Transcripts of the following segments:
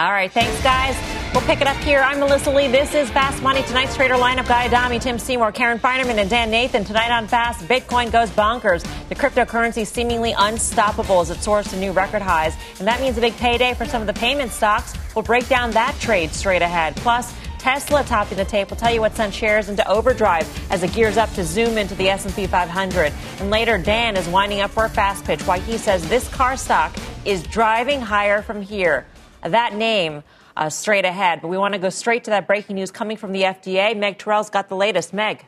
All right, thanks, guys. We'll pick it up here. I'm Melissa Lee. This is Fast Money. Tonight's trader lineup Guy Adami, Tim Seymour, Karen Finerman, and Dan Nathan. Tonight on Fast, Bitcoin goes bonkers. The cryptocurrency seemingly unstoppable as it soars to new record highs. And that means a big payday for some of the payment stocks. We'll break down that trade straight ahead. Plus, Tesla topping the tape. We'll tell you what sent shares into overdrive as it gears up to zoom into the S&P 500. And later, Dan is winding up for a fast pitch why he says this car stock is driving higher from here. That name uh, straight ahead. But we want to go straight to that breaking news coming from the FDA. Meg Terrell's got the latest. Meg.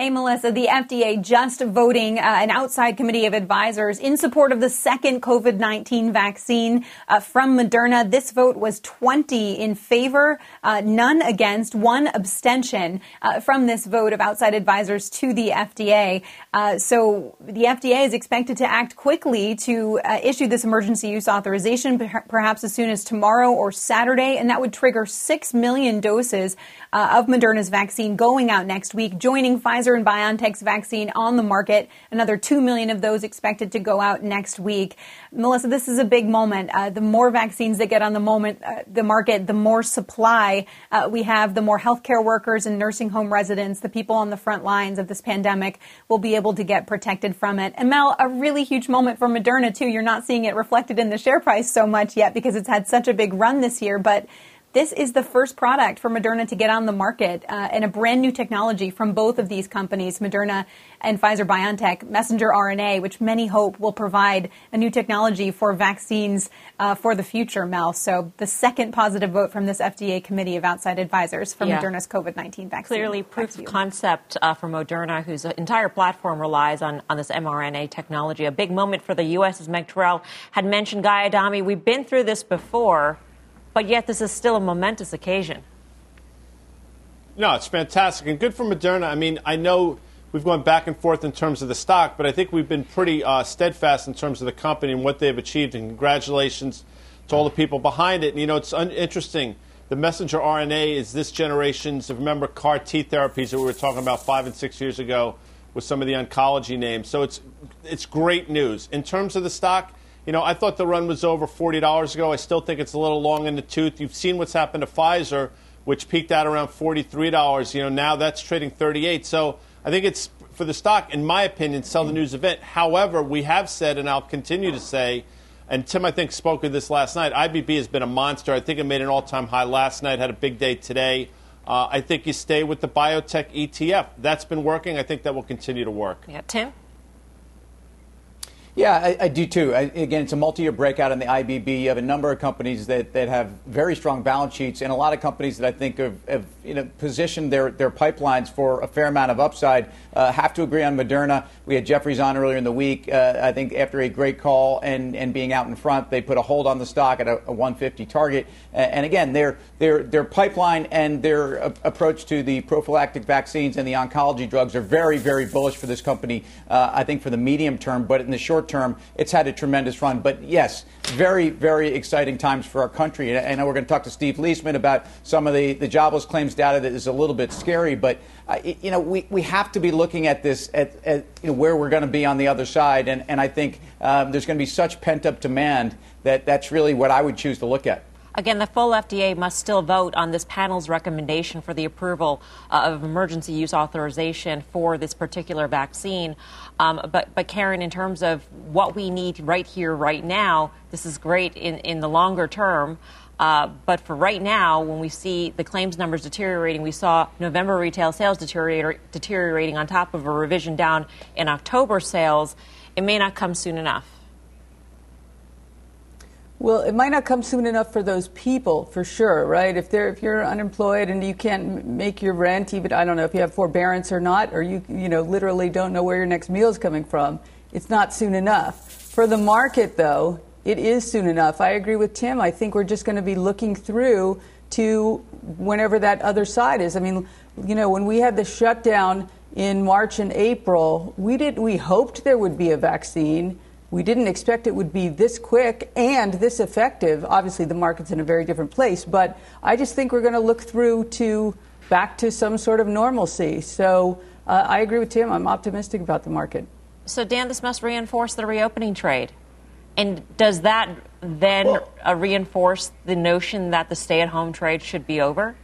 Hey, Melissa, the FDA just voting uh, an outside committee of advisors in support of the second COVID 19 vaccine uh, from Moderna. This vote was 20 in favor, uh, none against, one abstention uh, from this vote of outside advisors to the FDA. Uh, so the FDA is expected to act quickly to uh, issue this emergency use authorization, perhaps as soon as tomorrow or Saturday, and that would trigger 6 million doses of Moderna's vaccine going out next week, joining Pfizer Pfizer and BioNTech's vaccine on the market. Another 2 million of those expected to go out next week. Melissa, this is a big moment. Uh, the more vaccines that get on the moment, uh, the market, the more supply uh, we have, the more healthcare workers and nursing home residents, the people on the front lines of this pandemic will be able to get protected from it. And Mel, a really huge moment for Moderna too. You're not seeing it reflected in the share price so much yet because it's had such a big run this year, but this is the first product for Moderna to get on the market uh, and a brand new technology from both of these companies, Moderna and Pfizer BioNTech, messenger RNA, which many hope will provide a new technology for vaccines uh, for the future, Mel. So the second positive vote from this FDA committee of outside advisors for yeah. Moderna's COVID 19 vaccine. Clearly, proof of concept uh, for Moderna, whose entire platform relies on, on this mRNA technology. A big moment for the U.S., as Meg Terrell had mentioned. Guy Adami, we've been through this before but yet this is still a momentous occasion. No, it's fantastic and good for Moderna. I mean, I know we've gone back and forth in terms of the stock, but I think we've been pretty uh, steadfast in terms of the company and what they've achieved. And congratulations to all the people behind it. And you know, it's un- interesting. The messenger RNA is this generation's. Remember CAR T therapies that we were talking about five and six years ago with some of the oncology names. So it's it's great news in terms of the stock. You know, I thought the run was over $40 ago. I still think it's a little long in the tooth. You've seen what's happened to Pfizer, which peaked out around $43. You know, now that's trading 38. So I think it's for the stock, in my opinion, sell the news event. However, we have said, and I'll continue to say, and Tim, I think, spoke of this last night. IBB has been a monster. I think it made an all time high last night, had a big day today. Uh, I think you stay with the biotech ETF. That's been working. I think that will continue to work. Yeah, Tim? Yeah, I, I do too. I, again, it's a multi-year breakout in the IBB. You have a number of companies that, that have very strong balance sheets, and a lot of companies that I think have, have you know, positioned their, their pipelines for a fair amount of upside. Uh, have to agree on Moderna. We had Jefferies on earlier in the week. Uh, I think after a great call and, and being out in front, they put a hold on the stock at a, a 150 target. and again, their, their, their pipeline and their approach to the prophylactic vaccines and the oncology drugs are very, very bullish for this company. Uh, I think for the medium term, but in the short term, it's had a tremendous run. But yes, very, very exciting times for our country. And I know we're going to talk to Steve Liesman about some of the, the jobless claims data that is a little bit scary, but uh, you know, we, we have to be looking at this at, at you know, where we're going to be on the other side. And, and I think um, there's going to be such pent up demand that that's really what I would choose to look at. Again, the full FDA must still vote on this panel's recommendation for the approval uh, of emergency use authorization for this particular vaccine. Um, but, but, Karen, in terms of what we need right here, right now, this is great in, in the longer term. Uh, but for right now, when we see the claims numbers deteriorating, we saw November retail sales deteriorating on top of a revision down in October sales. It may not come soon enough. Well, it might not come soon enough for those people, for sure, right? If they're if you're unemployed and you can't make your rent, even I don't know if you have forbearance or not, or you you know literally don't know where your next meal is coming from, it's not soon enough. For the market, though, it is soon enough. I agree with Tim. I think we're just going to be looking through to whenever that other side is. I mean, you know, when we had the shutdown in March and April, we did we hoped there would be a vaccine. We didn't expect it would be this quick and this effective. Obviously, the market's in a very different place, but I just think we're going to look through to back to some sort of normalcy. So uh, I agree with Tim. I'm optimistic about the market. So, Dan, this must reinforce the reopening trade. And does that then well, uh, reinforce the notion that the stay at home trade should be over?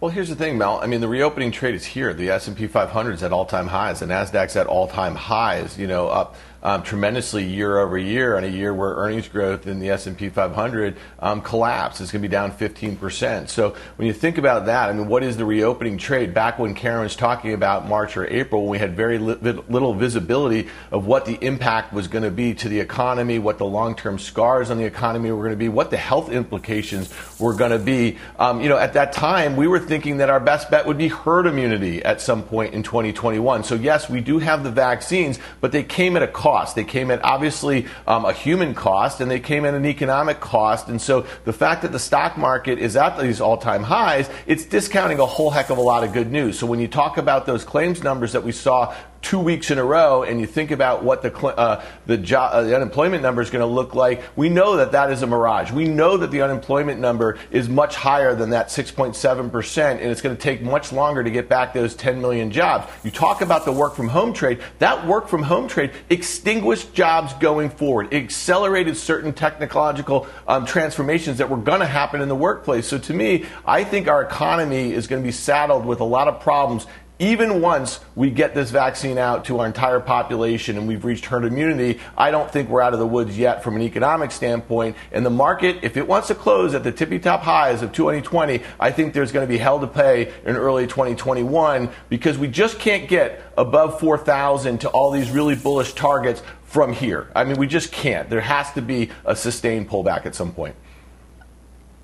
Well, here's the thing, Mel. I mean, the reopening trade is here. The S&P 500 is at all-time highs. The Nasdaq's at all-time highs. You know, up um, tremendously year over year, and a year where earnings growth in the S&P 500 um, collapsed. It's going to be down 15%. So when you think about that, I mean, what is the reopening trade? Back when Karen was talking about March or April, when we had very li- little visibility of what the impact was going to be to the economy, what the long-term scars on the economy were going to be, what the health implications were going to be. Um, you know, at that time, we were thinking that our best bet would be herd immunity at some point in 2021. So yes, we do have the vaccines, but they came at a cost They came at obviously um, a human cost and they came at an economic cost. And so the fact that the stock market is at these all time highs, it's discounting a whole heck of a lot of good news. So when you talk about those claims numbers that we saw two weeks in a row and you think about what the uh, the, job, uh, the unemployment number is going to look like, we know that that is a mirage. We know that the unemployment number is much higher than that 6.7 percent, and it's going to take much longer to get back those 10 million jobs. You talk about the work from home trade. That work from home trade extinguished jobs going forward. It accelerated certain technological um, transformations that were going to happen in the workplace. So to me, I think our economy is going to be saddled with a lot of problems even once we get this vaccine out to our entire population and we've reached herd immunity, I don't think we're out of the woods yet from an economic standpoint. And the market, if it wants to close at the tippy top highs of 2020, I think there's going to be hell to pay in early 2021 because we just can't get above 4,000 to all these really bullish targets from here. I mean, we just can't. There has to be a sustained pullback at some point.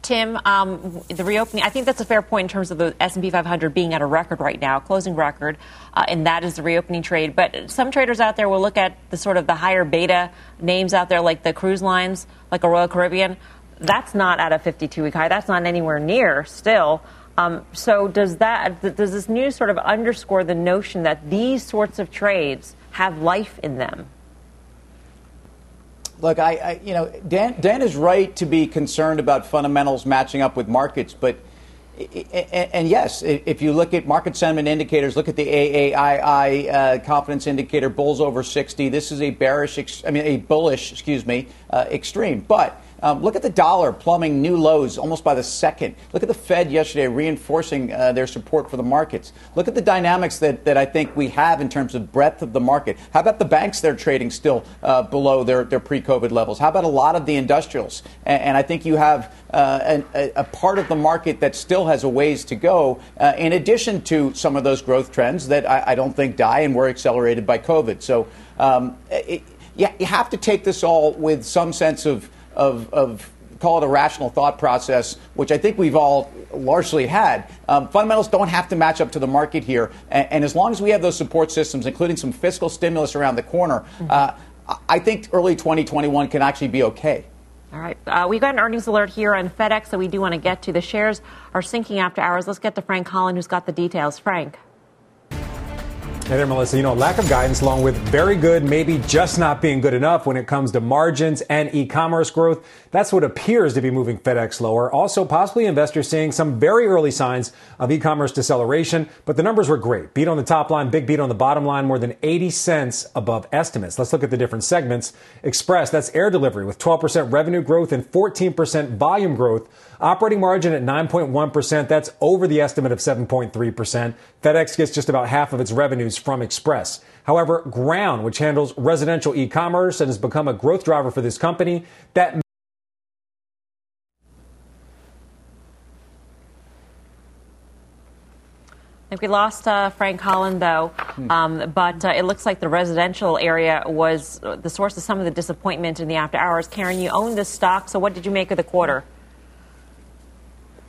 Tim, um, the reopening, I think that's a fair point in terms of the S&P 500 being at a record right now, closing record, uh, and that is the reopening trade. But some traders out there will look at the sort of the higher beta names out there, like the cruise lines, like a Royal Caribbean. That's not at a 52-week high. That's not anywhere near still. Um, so does that does this news sort of underscore the notion that these sorts of trades have life in them? Look, I, I, you know, Dan, Dan is right to be concerned about fundamentals matching up with markets, but and yes, if you look at market sentiment indicators, look at the AAII uh, confidence indicator, bulls over 60. This is a bearish, I mean, a bullish, excuse me, uh, extreme. But um, look at the dollar plumbing new lows almost by the second. Look at the Fed yesterday reinforcing uh, their support for the markets. Look at the dynamics that, that I think we have in terms of breadth of the market. How about the banks they're trading still uh, below their, their pre COVID levels? How about a lot of the industrials? And, and I think you have uh, an, a, a, part of the market that still has a ways to go, uh, in addition to some of those growth trends that I, I, don't think die and were accelerated by COVID. So um, it, you have to take this all with some sense of of, of call it a rational thought process, which I think we've all largely had. Um, fundamentals don't have to match up to the market here. And, and, as long as we have those support systems, including some fiscal stimulus around the corner, mm-hmm. uh, I think early 2021 can actually be okay. All right. Uh, we've got an earnings alert here on FedEx that we do want to get to. The shares are sinking after hours. Let's get to Frank Holland, who's got the details. Frank. Hey there, Melissa. You know, lack of guidance along with very good, maybe just not being good enough when it comes to margins and e-commerce growth. That's what appears to be moving FedEx lower. Also, possibly investors seeing some very early signs of e-commerce deceleration, but the numbers were great. Beat on the top line, big beat on the bottom line, more than 80 cents above estimates. Let's look at the different segments. Express, that's air delivery with 12% revenue growth and 14% volume growth. Operating margin at 9.1%. That's over the estimate of 7.3%. FedEx gets just about half of its revenues from Express. However, Ground, which handles residential e-commerce and has become a growth driver for this company, that we lost uh, Frank Holland, though, hmm. um, but uh, it looks like the residential area was the source of some of the disappointment in the after hours. Karen, you own this stock, so what did you make of the quarter?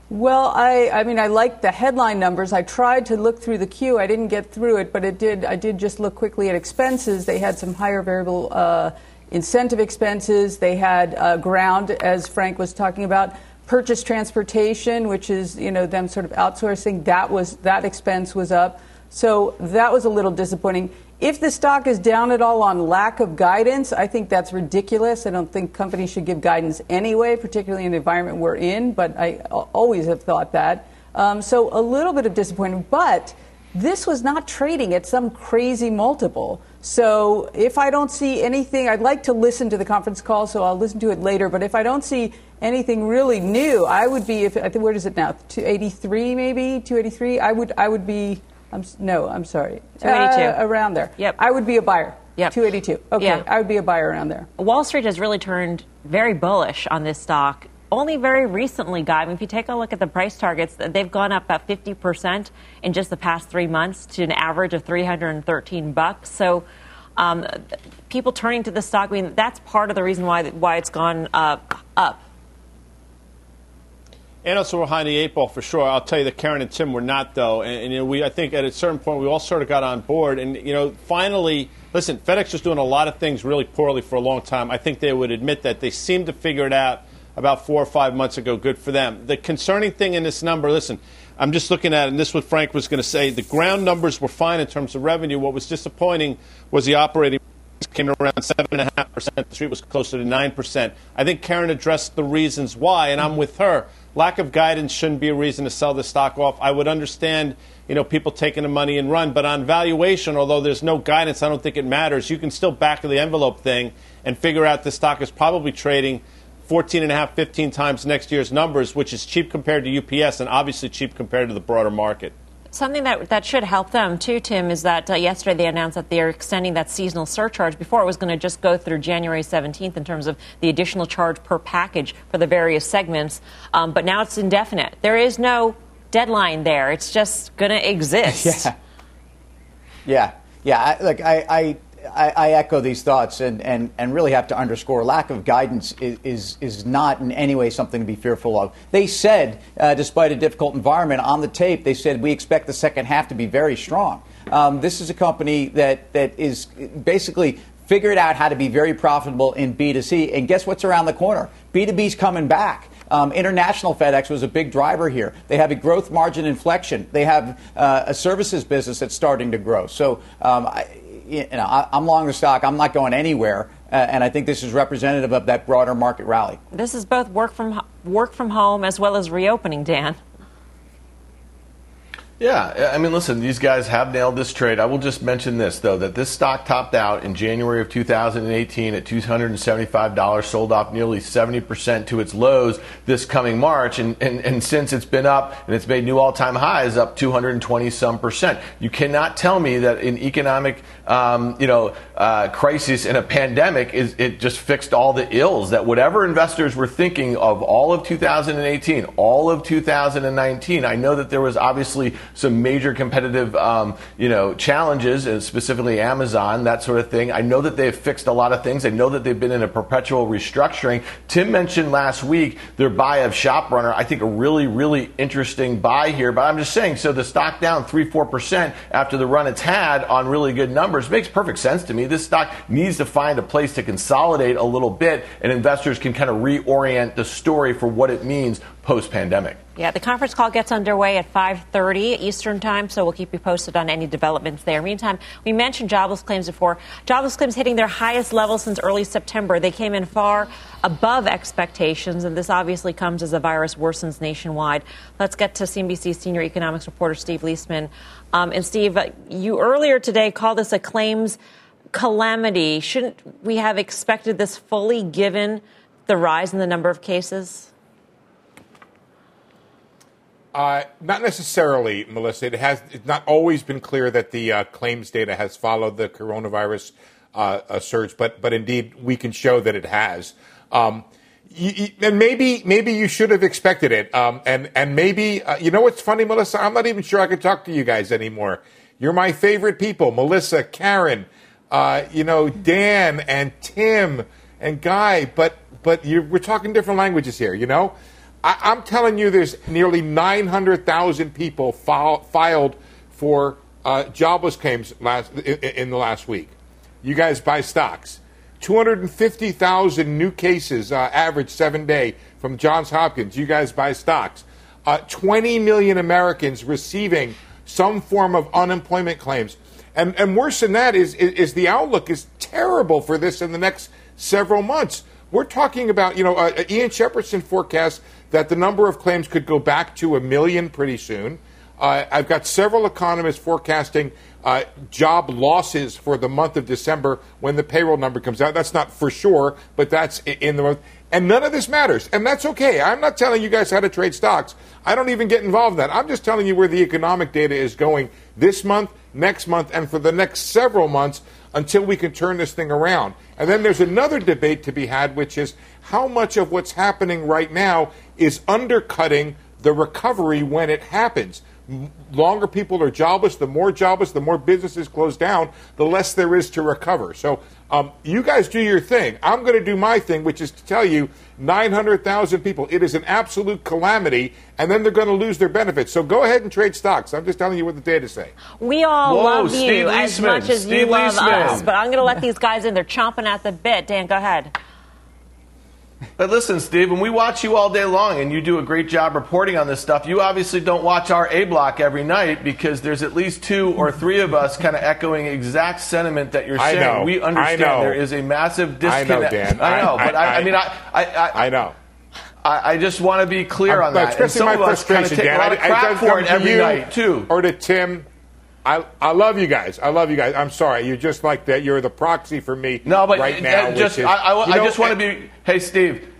Well, I, I mean, I liked the headline numbers. I tried to look through the queue. I didn't get through it, but it did. I did just look quickly at expenses. They had some higher variable uh, incentive expenses. They had uh, ground, as Frank was talking about, purchase transportation, which is you know them sort of outsourcing. That was that expense was up. So that was a little disappointing. If the stock is down at all on lack of guidance, I think that's ridiculous. I don't think companies should give guidance anyway, particularly in the environment we're in, but I always have thought that. Um, so a little bit of disappointment, but this was not trading at some crazy multiple. So if I don't see anything, I'd like to listen to the conference call, so I'll listen to it later. But if I don't see anything really new, I would be. If where is it now? 283 maybe 283. I would. I would be I'm, no, I'm sorry. 282. Uh, around there. Yep. I would be a buyer. Yep. 282. Okay. Yeah. I would be a buyer around there. Wall Street has really turned very bullish on this stock. Only very recently, Guy. I mean, if you take a look at the price targets, they've gone up about 50% in just the past three months to an average of 313 bucks. So, um, people turning to the stock, I mean, that's part of the reason why why it's gone up. up. And also we're behind the eight ball for sure. I'll tell you that Karen and Tim were not though, and, and you know, we I think at a certain point we all sort of got on board, and you know finally, listen, FedEx was doing a lot of things really poorly for a long time. I think they would admit that they seemed to figure it out about four or five months ago. Good for them. The concerning thing in this number, listen, I'm just looking at it, and this is what Frank was going to say. The ground numbers were fine in terms of revenue. What was disappointing was the operating came around 7.5%. The street was closer to 9%. I think Karen addressed the reasons why, and I'm with her. Lack of guidance shouldn't be a reason to sell the stock off. I would understand, you know, people taking the money and run, but on valuation, although there's no guidance, I don't think it matters. You can still back of the envelope thing and figure out the stock is probably trading 14 and a half, 15 times next year's numbers, which is cheap compared to UPS and obviously cheap compared to the broader market. Something that, that should help them too, Tim, is that uh, yesterday they announced that they're extending that seasonal surcharge. Before it was going to just go through January 17th in terms of the additional charge per package for the various segments, um, but now it's indefinite. There is no deadline there. It's just going to exist. yeah. Yeah. Yeah. I, look, I, I I, I, echo these thoughts and, and, and really have to underscore lack of guidance is, is, is not in any way something to be fearful of. They said, uh, despite a difficult environment, on the tape, they said, we expect the second half to be very strong. Um, this is a company that, that is basically figured out how to be very profitable in B2C. And guess what's around the corner? B2B's coming back. Um, international FedEx was a big driver here. They have a growth margin inflection. They have uh, a services business that's starting to grow. So um, I, you know, I, am long the stock. I'm not going anywhere, uh, and I think this is representative of that broader market rally. This is both work from work from home as well as reopening, Dan. Yeah, I mean, listen, these guys have nailed this trade. I will just mention this, though, that this stock topped out in January of 2018 at $275, sold off nearly 70% to its lows this coming March. And, and, and since it's been up and it's made new all time highs, up 220 some percent. You cannot tell me that an economic, um, you know, uh, crisis and a pandemic, is it just fixed all the ills that whatever investors were thinking of all of 2018, all of 2019. I know that there was obviously some major competitive, um, you know, challenges, specifically Amazon, that sort of thing. I know that they've fixed a lot of things. I know that they've been in a perpetual restructuring. Tim mentioned last week their buy of ShopRunner. I think a really, really interesting buy here. But I'm just saying, so the stock down three, four percent after the run it's had on really good numbers makes perfect sense to me. This stock needs to find a place to consolidate a little bit, and investors can kind of reorient the story for what it means post pandemic. Yeah, the conference call gets underway at 5:30 Eastern Time, so we'll keep you posted on any developments there. Meantime, we mentioned jobless claims before. Jobless claims hitting their highest level since early September. They came in far above expectations, and this obviously comes as the virus worsens nationwide. Let's get to CNBC senior economics reporter Steve Liesman. Um, and Steve, you earlier today called this a claims calamity. Shouldn't we have expected this fully given the rise in the number of cases? Uh, not necessarily, Melissa. It has it's not always been clear that the uh, claims data has followed the coronavirus uh, uh surge, but but indeed we can show that it has. Um, you, you, and maybe maybe you should have expected it. Um, and and maybe uh, you know what's funny, Melissa? I'm not even sure I can talk to you guys anymore. You're my favorite people, Melissa, Karen, uh, you know Dan and Tim and Guy, but but we're talking different languages here. You know. I, am telling you, there's nearly 900,000 people file, filed for uh, jobless claims last in, in, the last week. You guys buy stocks. 250,000 new cases, uh, average seven day from Johns Hopkins. You guys buy stocks. Uh, 20 million Americans receiving some form of unemployment claims. And, and worse than that is, is, is the outlook is terrible for this in the next several months. We're talking about, you know, uh, Ian Shepherdson forecasts that the number of claims could go back to a million pretty soon. Uh, I've got several economists forecasting uh, job losses for the month of December when the payroll number comes out. That's not for sure, but that's in the month. And none of this matters. And that's okay. I'm not telling you guys how to trade stocks. I don't even get involved in that. I'm just telling you where the economic data is going this month, next month, and for the next several months until we can turn this thing around. And then there's another debate to be had, which is how much of what's happening right now is undercutting the recovery when it happens longer people are jobless, the more jobless, the more businesses close down, the less there is to recover. So um, you guys do your thing. I'm going to do my thing, which is to tell you 900,000 people. It is an absolute calamity, and then they're going to lose their benefits. So go ahead and trade stocks. I'm just telling you what the data say. We all Whoa, love Steve you Liesman. as much as Steve you love Liesman. us, but I'm going to let these guys in. They're chomping at the bit. Dan, go ahead. But listen, Steve, when we watch you all day long and you do a great job reporting on this stuff, you obviously don't watch our A block every night because there's at least two or three of us kind of echoing exact sentiment that you're I saying. know. We I understand know. there is a massive I know, disconnect. Dan. I know, I- but I, I- I mean, I, I, I, I know. I, I just want to be clear I'm on that. And expressing some my of us kind of frustration, take Dan. a lot of I- I crap for it every night, too. Or to Tim. I, I love you guys. I love you guys. I'm sorry. You're just like that. You're the proxy for me No, but right now. just is, I, I, I know, just want to uh, be. Hey, Steve.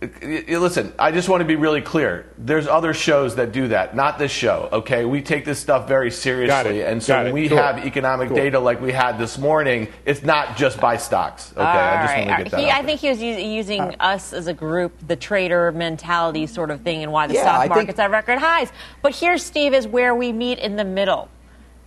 y- y- Listen, I just want to be really clear. There's other shows that do that, not this show. Okay, we take this stuff very seriously, and so when we Cool. have economic Cool. data like we had this morning, it's not just buy stocks. Okay, I just All want to get that. He, out I think he was using Uh, us as a group, the trader mentality sort of thing, and why the Yeah, stock I think- market's at record highs. But here, Steve, is where we meet in the middle,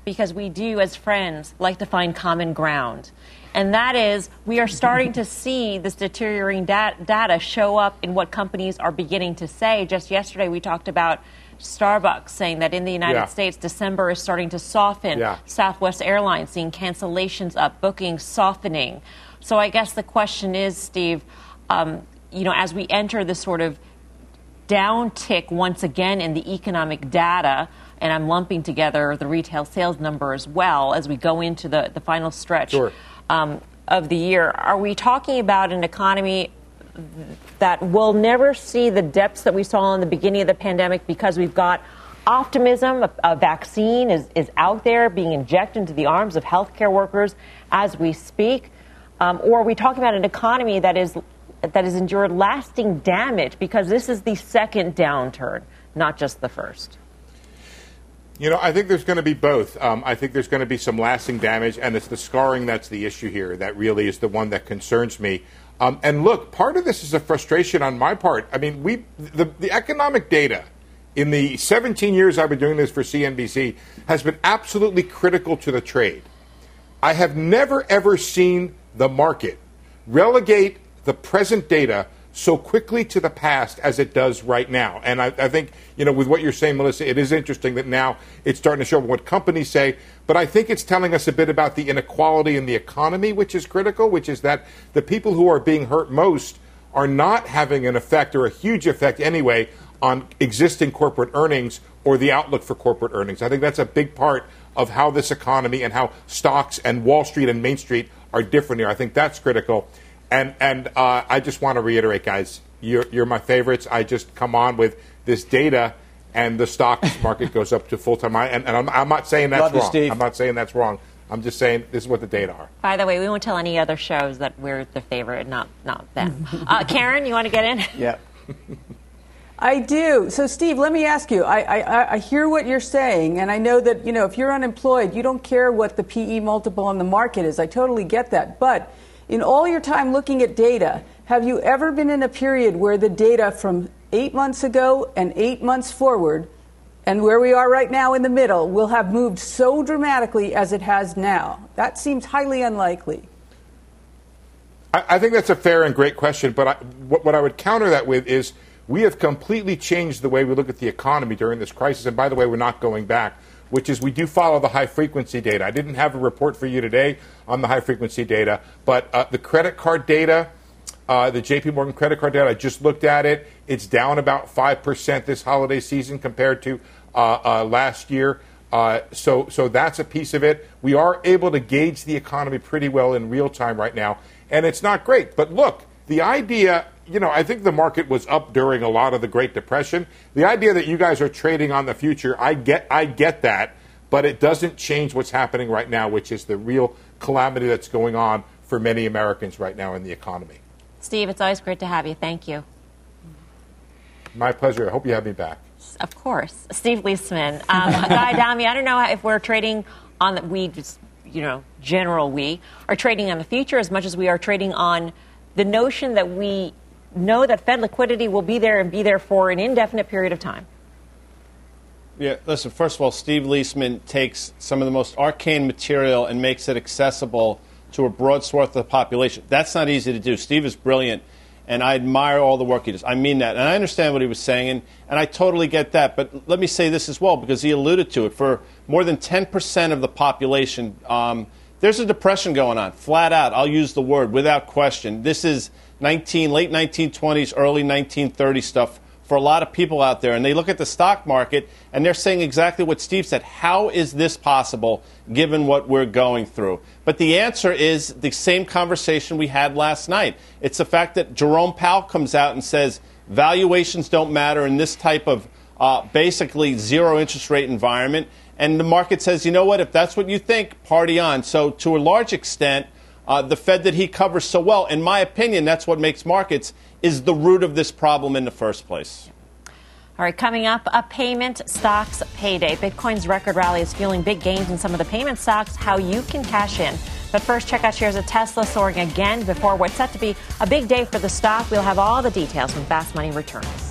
because we do, as friends, like to find common ground. And that is, we are starting to see this deteriorating dat- data show up in what companies are beginning to say. Just yesterday, we talked about Starbucks saying that in the United Yeah. States, December is starting to soften. Yeah. Southwest Airlines seeing cancellations up, bookings softening. So I guess the question is, Steve, um, you know, as we enter this sort of downtick once again in the economic data, and I'm lumping together the retail sales number as well as we go into the, the final stretch Sure. um, of the year. Are we talking about an economy that will never see the depths that we saw in the beginning of the pandemic because we've got optimism. A, a vaccine is, is out there being injected into the arms of healthcare workers as we speak. Um, or are we talking about an economy that is that has endured lasting damage because this is the second downturn, not just the first? You know, I think there's going to be both. Um, I think there's going to be some lasting damage, and it's the scarring that's the issue here. That really is the one that concerns me. Um, and look, part of this is a frustration on my part. I mean, we the, the economic data in the 17 years I've been doing this for CNBC has been absolutely critical to the trade. I have never ever seen the market relegate the present data so quickly to the past as it does right now. And I, I, think, you know, with what you're saying, Melissa, it is interesting that now it's starting to show what companies say. But I think it's telling us a bit about the inequality in the economy, which is critical, which is that the people who are being hurt most are not having an effect or a huge effect anyway on existing corporate earnings or the outlook for corporate earnings. I think that's a big part of how this economy and how stocks and Wall Street and Main Street are different here. I think that's critical. And and uh, I just want to reiterate, guys, you're, you're my favorites. I just come on with this data, and the stock market goes up to full time. And, and I'm, I'm not saying that's Love wrong. Steve. I'm not saying that's wrong. I'm just saying this is what the data are. By the way, we won't tell any other shows that we're the favorite, not not them. uh, Karen, you want to get in? Yeah. I do. So, Steve, let me ask you. I, I, I hear what you're saying, and I know that you know if you're unemployed, you don't care what the PE multiple on the market is. I totally get that. But in all your time looking at data, have you ever been in a period where the data from eight months ago and eight months forward, and where we are right now in the middle, will have moved so dramatically as it has now? That seems highly unlikely. I, I think that's a fair and great question. But I, what, what I would counter that with is we have completely changed the way we look at the economy during this crisis. And by the way, we're not going back. Which is we do follow the high frequency data. I didn't have a report for you today on the high frequency data, but uh, the credit card data, uh, the JP Morgan credit card data, I just looked at it. It's down about 5% this holiday season compared to uh, uh last year. Uh, so, so that's a piece of it. We are able to gauge the economy pretty well in real time right now, and it's not great. But look, the idea, you know, I think the market was up during a lot of the Great Depression. The idea that you guys are trading on the future, I get, I get that, but it doesn't change what's happening right now, which is the real calamity that's going on for many Americans right now in the economy. Steve, it's always great to have you. Thank you. My pleasure. I hope you have me back. Of course. Steve Liesman. Um, Guy Adami, I don't know if we're trading on the, we just, you know, general we are trading on the future as much as we are trading on the notion that we know that Fed liquidity will be there and be there for an indefinite period of time. Yeah, listen, first of all, Steve Liesman takes some of the most arcane material and makes it accessible to a broad swath of the population. That's not easy to do. Steve is brilliant and I admire all the work he does. I mean that. And I understand what he was saying, and, and I totally get that. But let me say this as well, because he alluded to it. For more than 10% of the population, um, there's a depression going on, flat out. I'll use the word without question. This is 19, late 1920s, early 1930s stuff for a lot of people out there. And they look at the stock market and they're saying exactly what Steve said. How is this possible given what we're going through? But the answer is the same conversation we had last night. It's the fact that Jerome Powell comes out and says valuations don't matter in this type of uh, basically zero interest rate environment. And the market says, you know what, if that's what you think, party on. So, to a large extent, uh, the Fed that he covers so well, in my opinion, that's what makes markets is the root of this problem in the first place. All right, coming up, a payment stocks payday. Bitcoin's record rally is fueling big gains in some of the payment stocks, how you can cash in. But first, check out shares of Tesla soaring again before what's set to be a big day for the stock. We'll have all the details when Fast Money returns.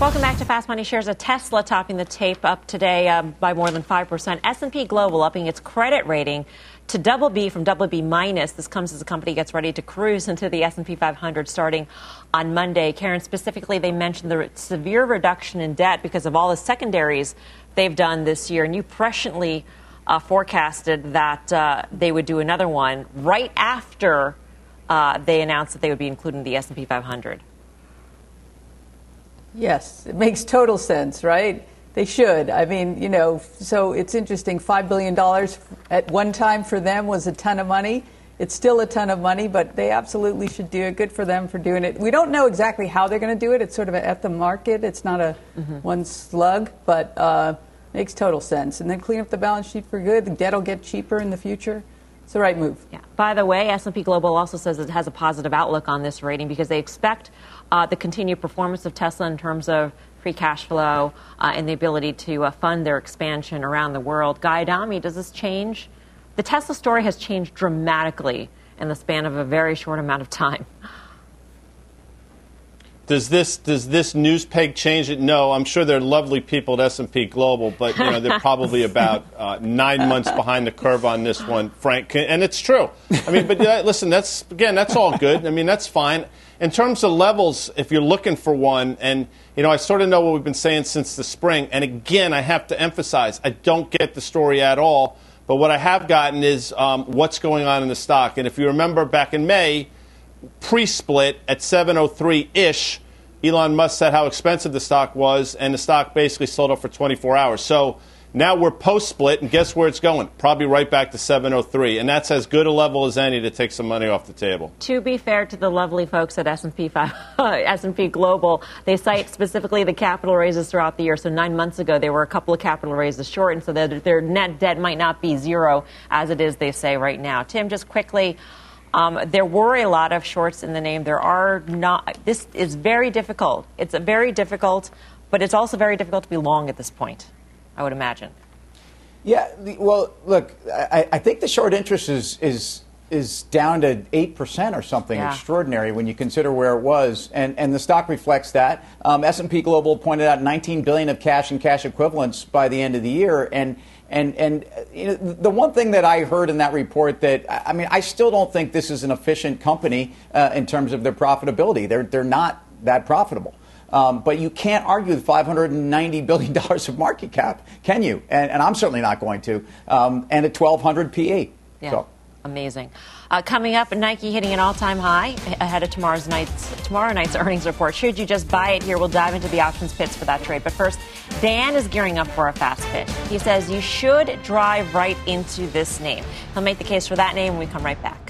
Welcome back to Fast Money. Shares of Tesla topping the tape up today um, by more than 5%. S&P Global upping its credit rating to double B from double B minus. This comes as the company gets ready to cruise into the S&P 500 starting on Monday. Karen, specifically, they mentioned the severe reduction in debt because of all the secondaries they've done this year, and you presciently uh, forecasted that uh, they would do another one right after uh, they announced that they would be including the S&P 500. Yes, it makes total sense, right? They should. I mean, you know, so it's interesting. $5 billion at one time for them was a ton of money. It's still a ton of money, but they absolutely should do it. Good for them for doing it. We don't know exactly how they're going to do it. It's sort of at the market. It's not a mm-hmm. one slug, but uh, makes total sense. And then clean up the balance sheet for good. The debt will get cheaper in the future. It's the right move. Yeah. By the way, S&P Global also says it has a positive outlook on this rating because they expect uh, the continued performance of Tesla in terms of free cash flow uh, and the ability to uh, fund their expansion around the world. Guy Adami, does this change? The Tesla story has changed dramatically in the span of a very short amount of time. Does this does this news peg change it? No, I'm sure they're lovely people at S&P Global, but you know they're probably about uh, nine months behind the curve on this one, Frank. And it's true. I mean, but listen, that's again, that's all good. I mean, that's fine in terms of levels, if you're looking for one, and you know, I sort of know what we've been saying since the spring. And again, I have to emphasize, I don't get the story at all. But what I have gotten is um, what's going on in the stock. And if you remember back in May, pre-split at 703 ish, Elon Musk said how expensive the stock was, and the stock basically sold off for 24 hours. So now we're post split, and guess where it's going? Probably right back to 703, and that's as good a level as any to take some money off the table. To be fair to the lovely folks at S&P 5, S&P Global, they cite specifically the capital raises throughout the year. So nine months ago, there were a couple of capital raises short, and so their, their net debt might not be zero as it is, they say right now. Tim, just quickly. Um, there were a lot of shorts in the name. There are not. This is very difficult. It's very difficult, but it's also very difficult to be long at this point. I would imagine. Yeah. Well, look, I, I think the short interest is is is down to 8% or something yeah. extraordinary when you consider where it was and, and the stock reflects that um, s&p global pointed out 19 billion of cash and cash equivalents by the end of the year and and and you know, the one thing that I heard in that report that I mean I still don't think this is an efficient company uh, in terms of their profitability. They're they're not that profitable. Um, but you can't argue with $590 billion of market cap, can you? And, and I'm certainly not going to. Um, and at 1200 PE. Yeah. So. Amazing. Uh, coming up, Nike hitting an all-time high ahead of tomorrow's night's tomorrow night's earnings report. Should you just buy it here? We'll dive into the options pits for that trade. But first, Dan is gearing up for a fast pitch. He says you should drive right into this name. He'll make the case for that name when we come right back.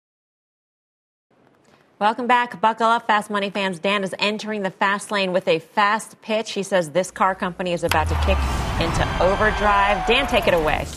Welcome back. Buckle up, Fast Money fans. Dan is entering the fast lane with a fast pitch. He says this car company is about to kick into overdrive. Dan, take it away.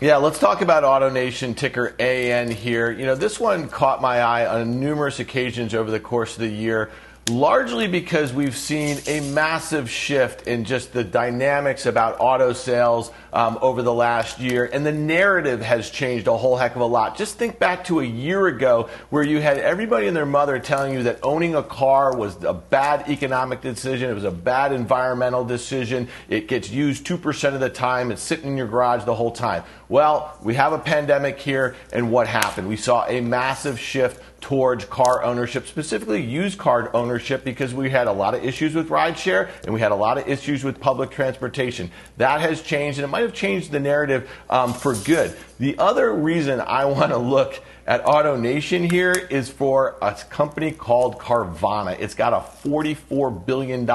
Yeah, let's talk about AutoNation ticker AN here. You know, this one caught my eye on numerous occasions over the course of the year largely because we've seen a massive shift in just the dynamics about auto sales um, over the last year, and the narrative has changed a whole heck of a lot. Just think back to a year ago where you had everybody and their mother telling you that owning a car was a bad economic decision, it was a bad environmental decision, it gets used 2% of the time, it's sitting in your garage the whole time. Well, we have a pandemic here, and what happened? We saw a massive shift towards car ownership, specifically used car ownership, because we had a lot of issues with rideshare and we had a lot of issues with public transportation. That has changed, and it might have changed the narrative um, for good. The other reason I want to look at AutoNation here is for a company called Carvana. It's got a $44 billion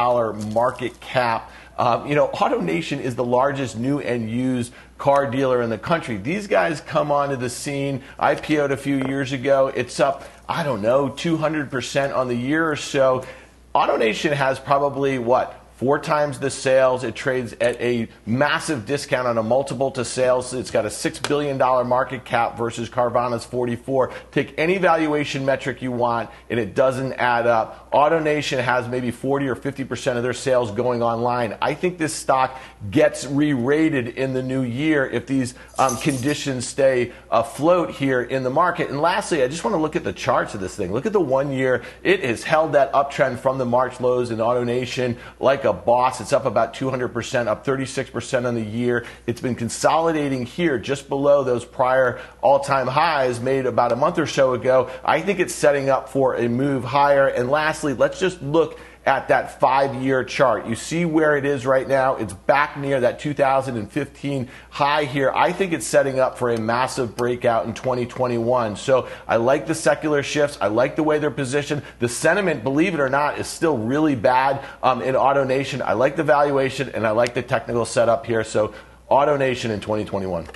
market cap. Um, you know, AutoNation is the largest new and used car dealer in the country. These guys come onto the scene, IPO'd a few years ago. It's up I don't know, 200% on the year or so. AutoNation has probably what four times the sales. It trades at a massive discount on a multiple to sales. It's got a $6 billion market cap versus Carvana's 44. Take any valuation metric you want, and it doesn't add up. AutoNation has maybe 40 or 50% of their sales going online. I think this stock gets re rated in the new year if these um, conditions stay afloat here in the market. And lastly, I just want to look at the charts of this thing. Look at the one year. It has held that uptrend from the March lows in AutoNation like a boss. It's up about 200%, up 36% on the year. It's been consolidating here just below those prior all time highs made about a month or so ago. I think it's setting up for a move higher. And lastly, let's just look at that five year chart. You see where it is right now. It's back near that 2015 high here. I think it's setting up for a massive breakout in 2021. So I like the secular shifts. I like the way they're positioned. The sentiment, believe it or not, is still really bad um, in AutoNation. I like the valuation and I like the technical setup here. So AutoNation in 2021.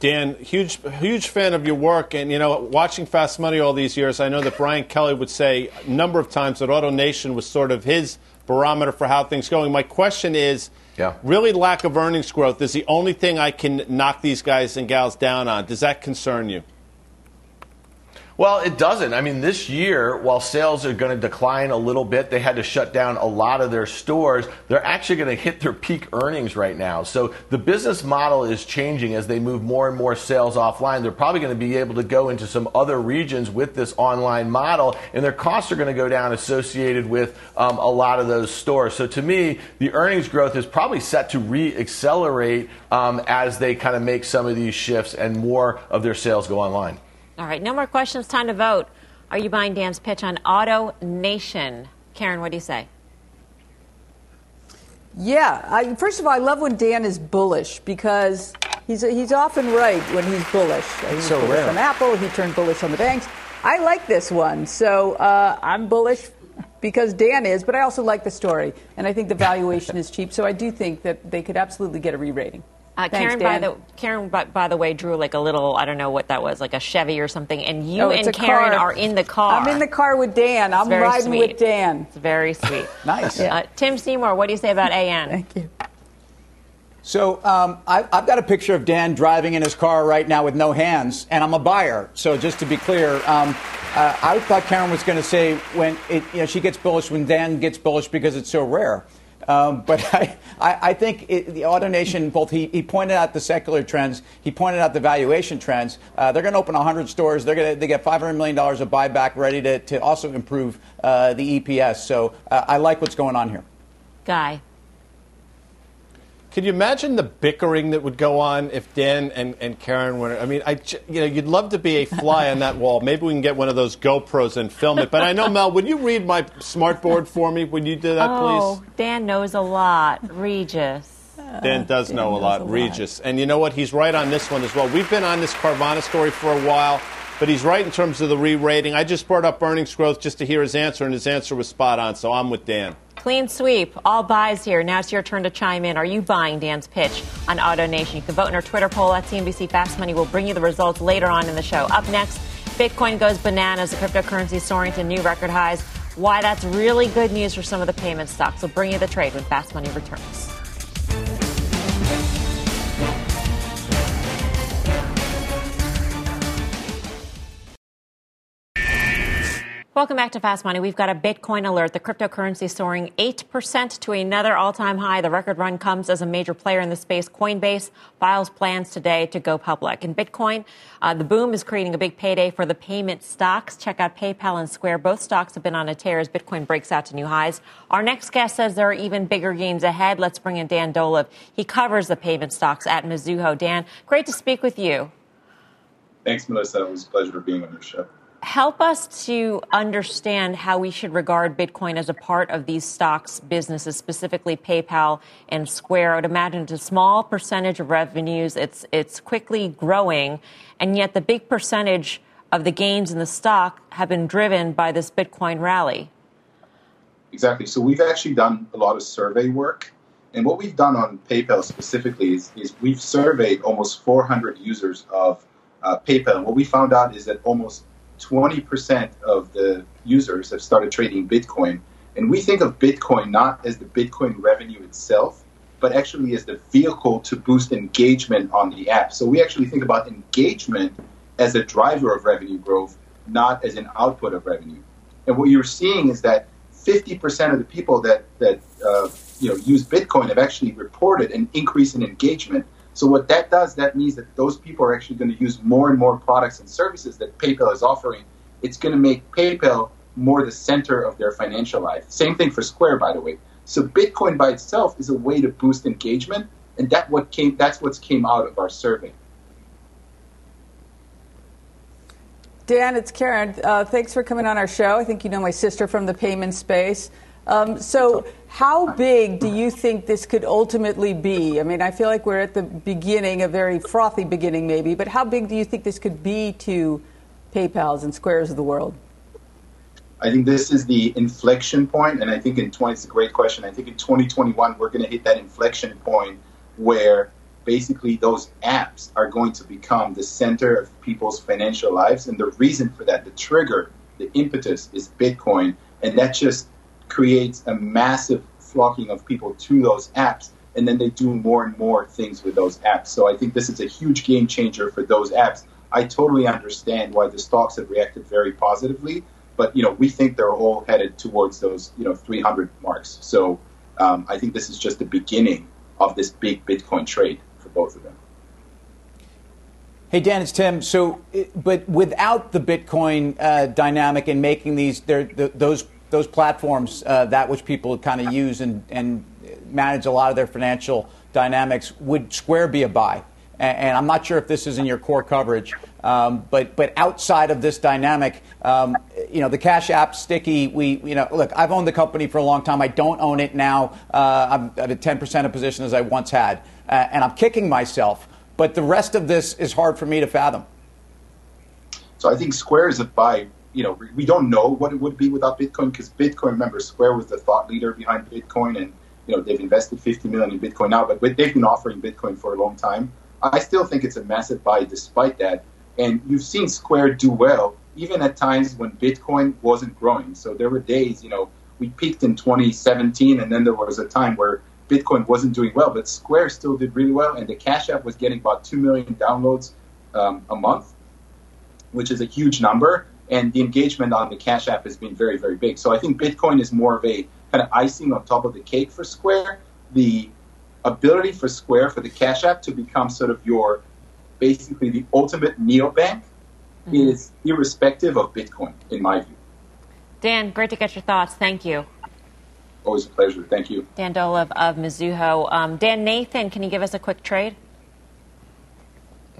Dan, huge, huge fan of your work, and you know, watching Fast Money all these years, I know that Brian Kelly would say a number of times that AutoNation was sort of his barometer for how things going. My question is, yeah. really, lack of earnings growth is the only thing I can knock these guys and gals down on. Does that concern you? Well, it doesn't. I mean, this year, while sales are going to decline a little bit, they had to shut down a lot of their stores. They're actually going to hit their peak earnings right now. So the business model is changing as they move more and more sales offline. They're probably going to be able to go into some other regions with this online model, and their costs are going to go down associated with um, a lot of those stores. So to me, the earnings growth is probably set to re accelerate um, as they kind of make some of these shifts and more of their sales go online. All right, no more questions. Time to vote. Are you buying Dan's pitch on AutoNation? Karen, what do you say? Yeah, I, first of all, I love when Dan is bullish because he's he's often right when he's bullish. He's so bullish rare. on Apple. He turned bullish on the banks. I like this one, so uh, I'm bullish because Dan is, but I also like the story, and I think the valuation is cheap. So I do think that they could absolutely get a re-rating. Uh, Thanks, Karen, by the Karen, by, by the way, drew like a little. I don't know what that was, like a Chevy or something. And you Oh, and Karen car. are in the car. I'm in the car with Dan. It's I'm very riding sweet. with Dan. It's very sweet. Nice. Uh, Tim Seymour, what do you say about AN? Thank you. So um, I, I've got a picture of Dan driving in his car right now with no hands, and I'm a buyer. So just to be clear, um, uh, I thought Karen was going to say when it, you know, she gets bullish when Dan gets bullish because it's so rare. Um, but I, I, I think it, the AutoNation, both he, he pointed out the secular trends, he pointed out the valuation trends. Uh, they're going to open 100 stores. They're going to they get 500 million dollars of buyback ready to, to also improve uh, the EPS. So uh, I like what's going on here. Guy. Could you imagine the bickering that would go on if Dan and, and Karen were? I mean, I you know, you'd love to be a fly on that wall. Maybe we can get one of those GoPros and film it. But I know Mel, would you read my smart board for me? Would you do that, please? oh, please? Dan knows a lot. Regis. Dan does know a lot, a lot. Regis. And you know what? He's right on this one as well. We've been on this Carvana story for a while, but he's right in terms of the re-rating. I just brought up earnings growth just to hear his answer, and his answer was spot on. So I'm with Dan. Clean sweep. All buys here. Now it's your turn to chime in. Are you buying Dan's pitch on AutoNation? You can vote in our Twitter poll at CNBC Fast Money. We'll bring you the results later on in the show. Up next, Bitcoin goes bananas. The cryptocurrency soaring to new record highs. Why that's really good news for some of the payment stocks. We'll bring you the trade when Fast Money returns. Welcome back to Fast Money. We've got a Bitcoin alert. The cryptocurrency soaring 8% to another all time high. The record run comes as a major player in the space. Coinbase files plans today to go public. In Bitcoin, uh, the boom is creating a big payday for the payment stocks. Check out PayPal and Square. Both stocks have been on a tear as Bitcoin breaks out to new highs. Our next guest says there are even bigger gains ahead. Let's bring in Dan Dolev. He covers the payment stocks at Mizuho. Dan, great to speak with you. Thanks, Melissa. It was a pleasure being on your show. Help us to understand how we should regard Bitcoin as a part of these stocks businesses, specifically PayPal and Square. I would imagine it's a small percentage of revenues. It's it's quickly growing, and yet the big percentage of the gains in the stock have been driven by this Bitcoin rally. Exactly. So we've actually done a lot of survey work. And what we've done on PayPal specifically is, is we've surveyed almost 400 users of uh, PayPal. And what we found out is that almost 20% of the users have started trading Bitcoin. And we think of Bitcoin not as the Bitcoin revenue itself, but actually as the vehicle to boost engagement on the app. So we actually think about engagement as a driver of revenue growth, not as an output of revenue. And what you're seeing is that 50% of the people that, that uh, you know, use Bitcoin have actually reported an increase in engagement. So what that does, that means that those people are actually going to use more and more products and services that PayPal is offering. It's going to make PayPal more the center of their financial life. Same thing for Square, by the way. So Bitcoin by itself is a way to boost engagement, and that what came that's what came out of our survey. Dan, it's Karen. Uh, thanks for coming on our show. I think you know my sister from the payment space. Um, so, how big do you think this could ultimately be? I mean, I feel like we're at the beginning, a very frothy beginning, maybe, but how big do you think this could be to PayPal's and Squares of the world? I think this is the inflection point, and I think in 20, it's a great question. I think in 2021 we're going to hit that inflection point where basically those apps are going to become the center of people's financial lives, and the reason for that, the trigger, the impetus, is Bitcoin, and that just creates a massive flocking of people to those apps, and then they do more and more things with those apps. So I think this is a huge game changer for those apps. I totally understand why the stocks have reacted very positively. But you know, we think they're all headed towards those you know 300 marks. So um, I think this is just the beginning of this big Bitcoin trade for both of them. Hey Dan, it's Tim. So, but without the Bitcoin uh, dynamic and making these the, those those platforms uh, that which people kind of use and, and manage a lot of their financial dynamics, would Square be a buy? And, I'm not sure if this is in your core coverage, um, but but outside of this dynamic, um, you know, the Cash App sticky. We you know, look, I've owned the company for a long time. I don't own it now. Uh, I'm at a 10 percent of position as I once had, uh, and I'm kicking myself. But the rest of this is hard for me to fathom. So I think Square is a buy. You know, we don't know what it would be without Bitcoin because Bitcoin. Remember, Square was the thought leader behind Bitcoin, and you know they've invested 50 million in Bitcoin now, but they've been offering Bitcoin for a long time. I still think it's a massive buy despite that. And you've seen Square do well, even at times when Bitcoin wasn't growing. So there were days, you know, we peaked in 2017, and then there was a time where Bitcoin wasn't doing well, but Square still did really well, and the Cash App was getting about 2 million downloads um, a month, which is a huge number. And the engagement on the Cash App has been very, very big. So I think Bitcoin is more of a kind of icing on top of the cake for Square. The ability for Square for the Cash App to become sort of your basically the ultimate neobank mm-hmm. is irrespective of Bitcoin, in my view. Dan, great to get your thoughts. Thank you. Always a pleasure. Thank you. Dan Dolev of Mizuho. Um, Dan Nathan, can you give us a quick trade?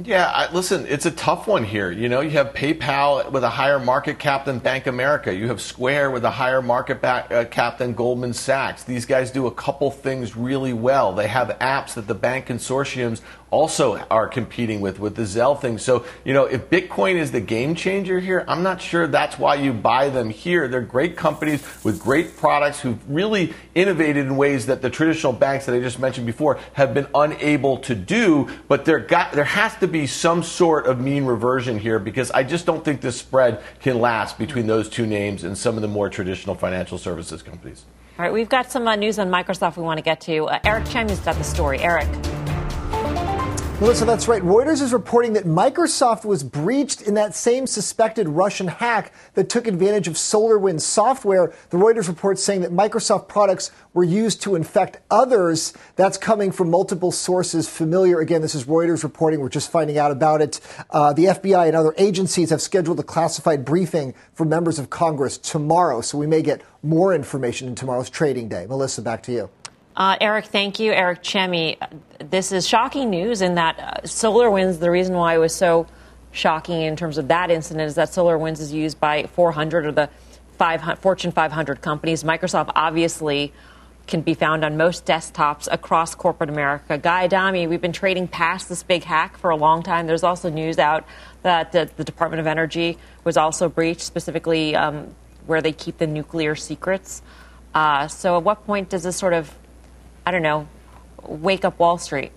Yeah, I, listen, it's a tough one here. You know, you have PayPal with a higher market cap than Bank America. You have Square with a higher market back, uh, cap than Goldman Sachs. These guys do a couple things really well. They have apps that the bank consortiums also are competing with with the Zelle thing. So, you know, if Bitcoin is the game changer here, I'm not sure that's why you buy them here. They're great companies with great products who've really innovated in ways that the traditional banks that I just mentioned before have been unable to do. But there got there has to be some sort of mean reversion here because I just don't think this spread can last between those two names and some of the more traditional financial services companies. All right, we've got some uh, news on Microsoft we want to get to. Uh, Eric Chemi has got the story. Eric. Melissa, that's right. Reuters is reporting that Microsoft was breached in that same suspected Russian hack that took advantage of SolarWinds software. The Reuters report saying that Microsoft products were used to infect others. That's coming from multiple sources familiar. Again, this is Reuters reporting. We're just finding out about it. Uh, the FBI and other agencies have scheduled a classified briefing for members of Congress tomorrow, so we may get more information in tomorrow's trading day. Melissa, back to you. Uh, Eric, thank you. Eric Chemi. This is shocking news in that uh, SolarWinds, the reason why it was so shocking in terms of that incident is that SolarWinds is used by 400 of the 500, Fortune 500 companies. Microsoft obviously can be found on most desktops across corporate America. Guy Adami, we've been trading past this big hack for a long time. There's also news out that the, the Department of Energy was also breached, specifically um, where they keep the nuclear secrets. Uh, so, at what point does this sort of I don't know, wake up Wall Street?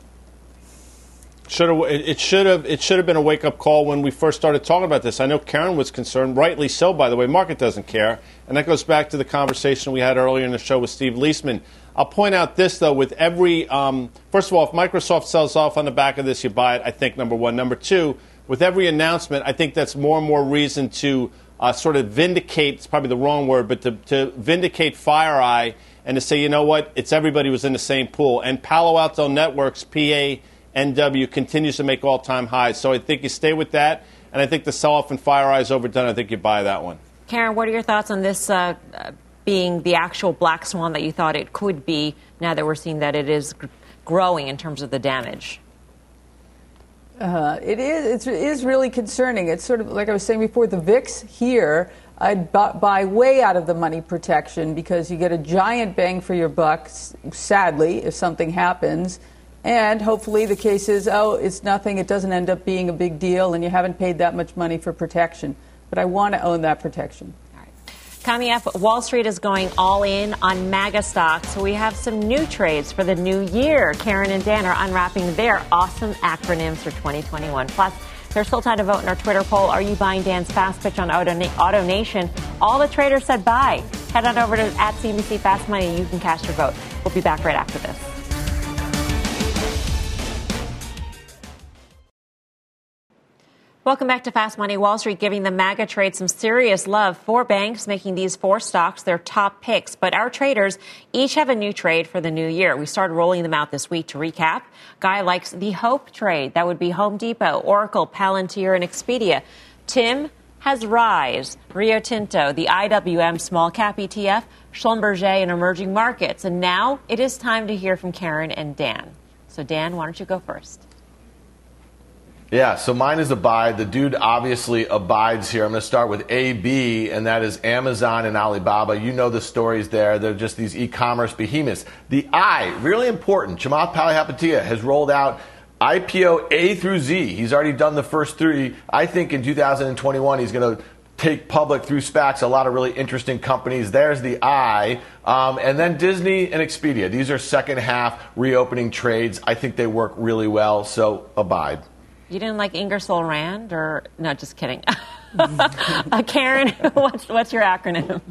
Should have, it should have it should have been a wake up call when we first started talking about this. I know Karen was concerned, rightly so. By the way, market doesn't care, and that goes back to the conversation we had earlier in the show with Steve Liesman. I'll point out this though: with every um, first of all, if Microsoft sells off on the back of this, you buy it. I think number one. Number two, with every announcement, I think that's more and more reason to uh, sort of vindicate. It's probably the wrong word, but to, to vindicate FireEye and to say, you know what, it's everybody was in the same pool. And Palo Alto Networks, PANW, continues to make all time highs. So I think you stay with that. And I think the sell off in FireEye is overdone. I think you buy that one. Karen, what are your thoughts on this uh, being the actual black swan that you thought it could be now that we're seeing that it is growing in terms of the damage? Uh, it is. It is really concerning. It's sort of like I was saying before. The VIX here I'd buy way out of the money protection because you get a giant bang for your buck, sadly, if something happens. And hopefully the case is, oh, it's nothing, it doesn't end up being a big deal, and you haven't paid that much money for protection. But I want to own that protection. Coming up, Wall Street is going all in on MAGA stocks. So we have some new trades for the new year. Karen and Dan are unwrapping their awesome acronyms for 2021. Plus, there's still time to vote in our Twitter poll. Are you buying Dan's fast pitch on Auto, AutoNation? All the traders said buy. Head on over to at CNBC Fast Money. You can cast your vote. We'll be back right after this. Welcome back to Fast Money. Wall Street giving the MAGA trade some serious love. Four banks making these four stocks their top picks, but our traders each have a new trade for the new year. We started rolling them out this week to recap. Guy likes the Hope trade. That would be Home Depot, Oracle, Palantir, and Expedia. Tim has Rise, Rio Tinto, the IWM small cap ETF, Schlumberger, and emerging markets. And now it is time to hear from Karen and Dan. So, Dan, why don't you go first? Yeah, so mine is abide. The dude obviously abides here. I'm going to start with AB, and that is Amazon and Alibaba. You know the stories there. They're just these e-commerce behemoths. The I, really important. Chamath Palihapitiya has rolled out IPO A through Z. He's already done the first three. I think in 2021 he's going to take public through SPACs a lot of really interesting companies. There's the I. Um, and then Disney and Expedia. These are second half reopening trades. I think they work really well, so abide. You didn't like Ingersoll Rand, or no? Just kidding. uh, Karen, what's what's your acronym?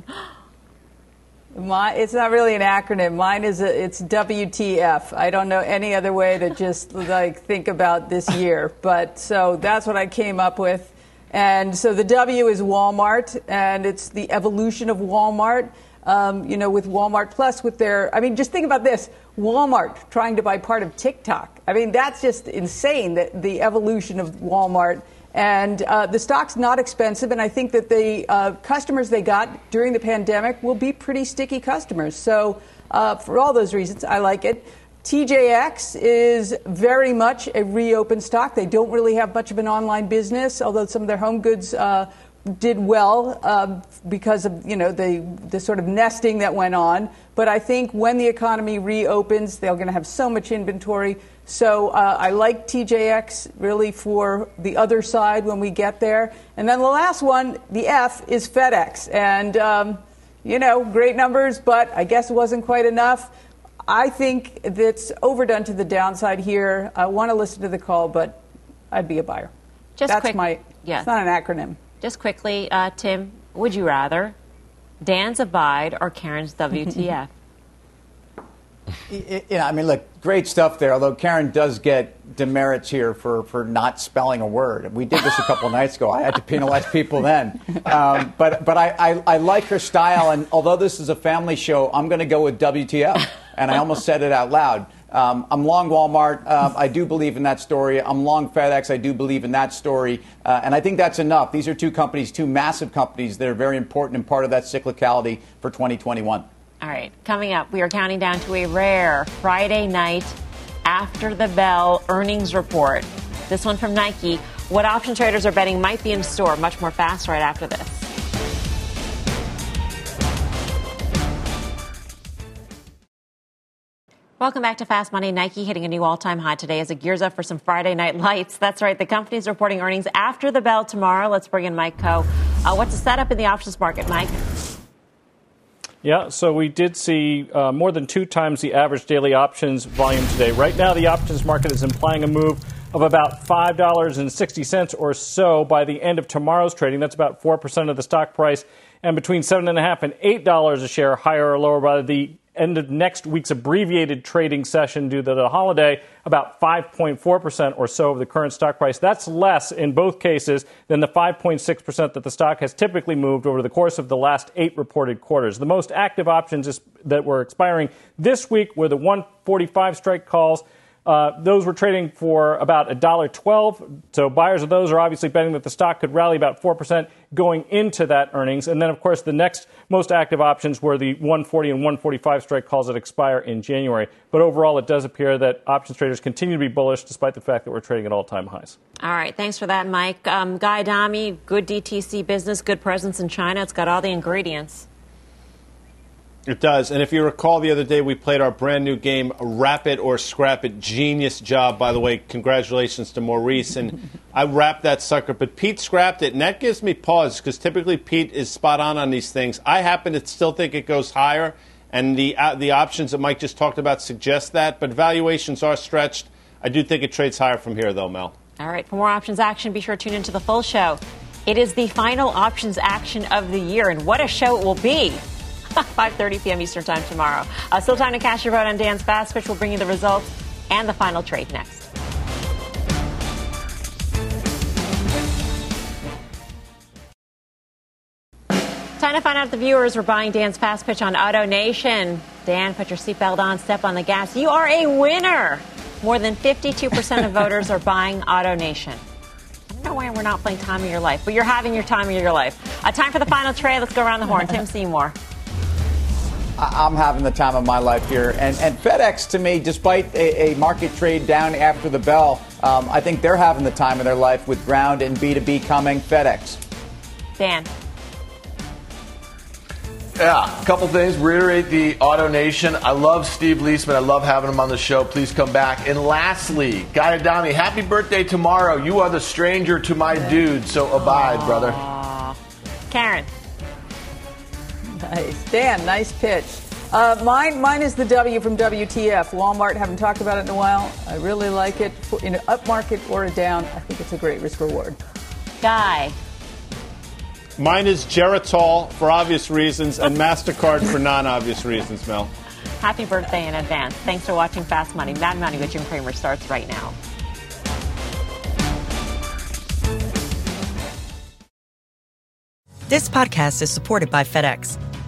My, it's not really an acronym. Mine is a, it's WTF. I don't know any other way to just like think about this year. But so that's what I came up with. And so the W is Walmart, and it's the evolution of Walmart. Um, you know, with Walmart Plus, with their, I mean, just think about this Walmart trying to buy part of TikTok. I mean, that's just insane, that the evolution of Walmart. And uh, the stock's not expensive, and I think that the uh, customers they got during the pandemic will be pretty sticky customers. So, uh, for all those reasons, I like it. TJX is very much a reopened stock. They don't really have much of an online business, although some of their home goods uh, did well um, because of you know the the sort of nesting that went on. But I think when the economy reopens, they're going to have so much inventory. So uh, I like TJX really for the other side when we get there. And then the last one, the F, is FedEx, and um, you know great numbers, but I guess it wasn't quite enough. I think that's overdone to the downside here. I want to listen to the call, but I'd be a buyer. Just That's quick, my. yeah. It's not an acronym. Just quickly, uh, Tim, would you rather Dan's Abide or Karen's WTF? You know, I mean, look, great stuff there. Although Karen does get demerits here for, for not spelling a word. We did this a couple nights ago. I had to penalize people then. Um, but but I, I, I like her style. And although this is a family show, I'm going to go with WTF. And I almost said it out loud. Um, I'm long Walmart. Uh, I do believe in that story. I'm long FedEx. I do believe in that story. Uh, and I think that's enough. These are two companies, two massive companies that are very important and part of that cyclicality for 2021. All right, coming up, we are counting down to a rare Friday night after the bell earnings report. This one from Nike. What option traders are betting might be in store. Much more fast right after this. Welcome back to Fast Money. Nike hitting a new all time high today as it gears up for some Friday night lights. That's right. The company's reporting earnings after the bell tomorrow. Let's bring in Mike Khouw. Uh, what's the setup in the options market, Mike? Yeah, so we did see uh, more than two times the average daily options volume today. Right now, the options market is implying a move of about $5.60 or so by the end of tomorrow's trading. That's about 4% of the stock price, and between $7.5 and $8 a share higher or lower by the end of next week's abbreviated trading session due to the holiday, about 5.4% or so of the current stock price. That's less in both cases than the 5.6% that the stock has typically moved over the course of the last eight reported quarters. The most active options that were expiring this week were the 145 strike calls. Uh, those were trading for about $1.12. So buyers of those are obviously betting that the stock could rally about 4% going into that earnings. And then, of course, the next most active options were the 140 and 145 strike calls that expire in January. But overall, it does appear that options traders continue to be bullish despite the fact that we're trading at all time highs. All right. Thanks for that, Mike. Um, Guy Adami, good DTC business, good presence in China. It's got all the ingredients. It does. And if you recall the other day, we played our brand new game, Wrap It or Scrap It. Genius job, by the way. Congratulations to Maurice. And I wrapped that sucker, but Pete scrapped it. And that gives me pause because typically Pete is spot on on these things. I happen to still think it goes higher. And the, uh, the options that Mike just talked about suggest that. But valuations are stretched. I do think it trades higher from here, though, Mel. All right. For more options action, be sure to tune into the full show. It is the final options action of the year. And what a show it will be. 5.30 p.m. Eastern Time tomorrow. Uh, still time to cash your vote on Dan's Fast, Pitch. which will bring you the results and the final trade next. Time to find out if the viewers were buying Dan's Fast Pitch on AutoNation. Dan, put your seatbelt on, step on the gas. You are a winner. More than 52% of voters are buying AutoNation. I don't know why we're not playing Time of Your Life, but you're having your time of your life. Uh, time for the final trade. Let's go around the horn. Tim Seymour. I'm having the time of my life here. And, and FedEx, to me, despite a, a, market trade down after the bell, um, I think they're having the time of their life with ground and B2B coming. FedEx. Dan. Yeah, a couple things. Reiterate the AutoNation. I love Steve Liesman. I love having him on the show. Please come back. And lastly, Guy Adami, happy birthday tomorrow. You are the stranger to my dude, so abide, brother. Karen. Nice. Dan, nice pitch. Uh, mine, mine is the W from WTF. Walmart, haven't talked about it in a while. I really like it. In an up market or a down, I think it's a great risk reward. Guy. Mine is Geritol for obvious reasons and MasterCard for non obvious reasons, Mel. Happy birthday in advance. Thanks for watching Fast Money. Mad Money with Jim Cramer starts right now. This podcast is supported by FedEx.